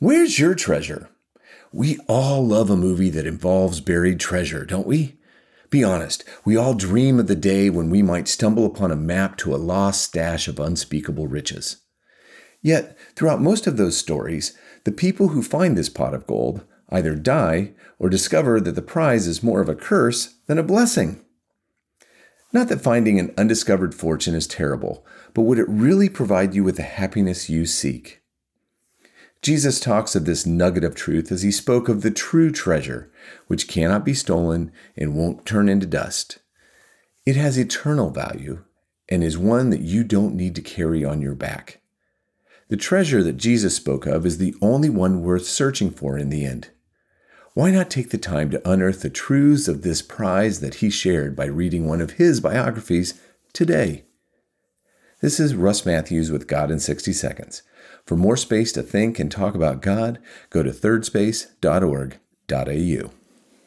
Where's your treasure? We all love a movie that involves buried treasure, don't we? Be honest, we all dream of the day when we might stumble upon a map to a lost stash of unspeakable riches. Yet, throughout most of those stories, the people who find this pot of gold either die or discover that the prize is more of a curse than a blessing. Not that finding an undiscovered fortune is terrible, but would it really provide you with the happiness you seek? Jesus talks of this nugget of truth as he spoke of the true treasure, which cannot be stolen and won't turn into dust. It has eternal value and is one that you don't need to carry on your back. The treasure that Jesus spoke of is the only one worth searching for in the end. Why not take the time to unearth the truths of this prize that he shared by reading one of his biographies today? This is Russ Matthews with God in 60 Seconds. For more space to think and talk about God, go to thirdspace.org.au.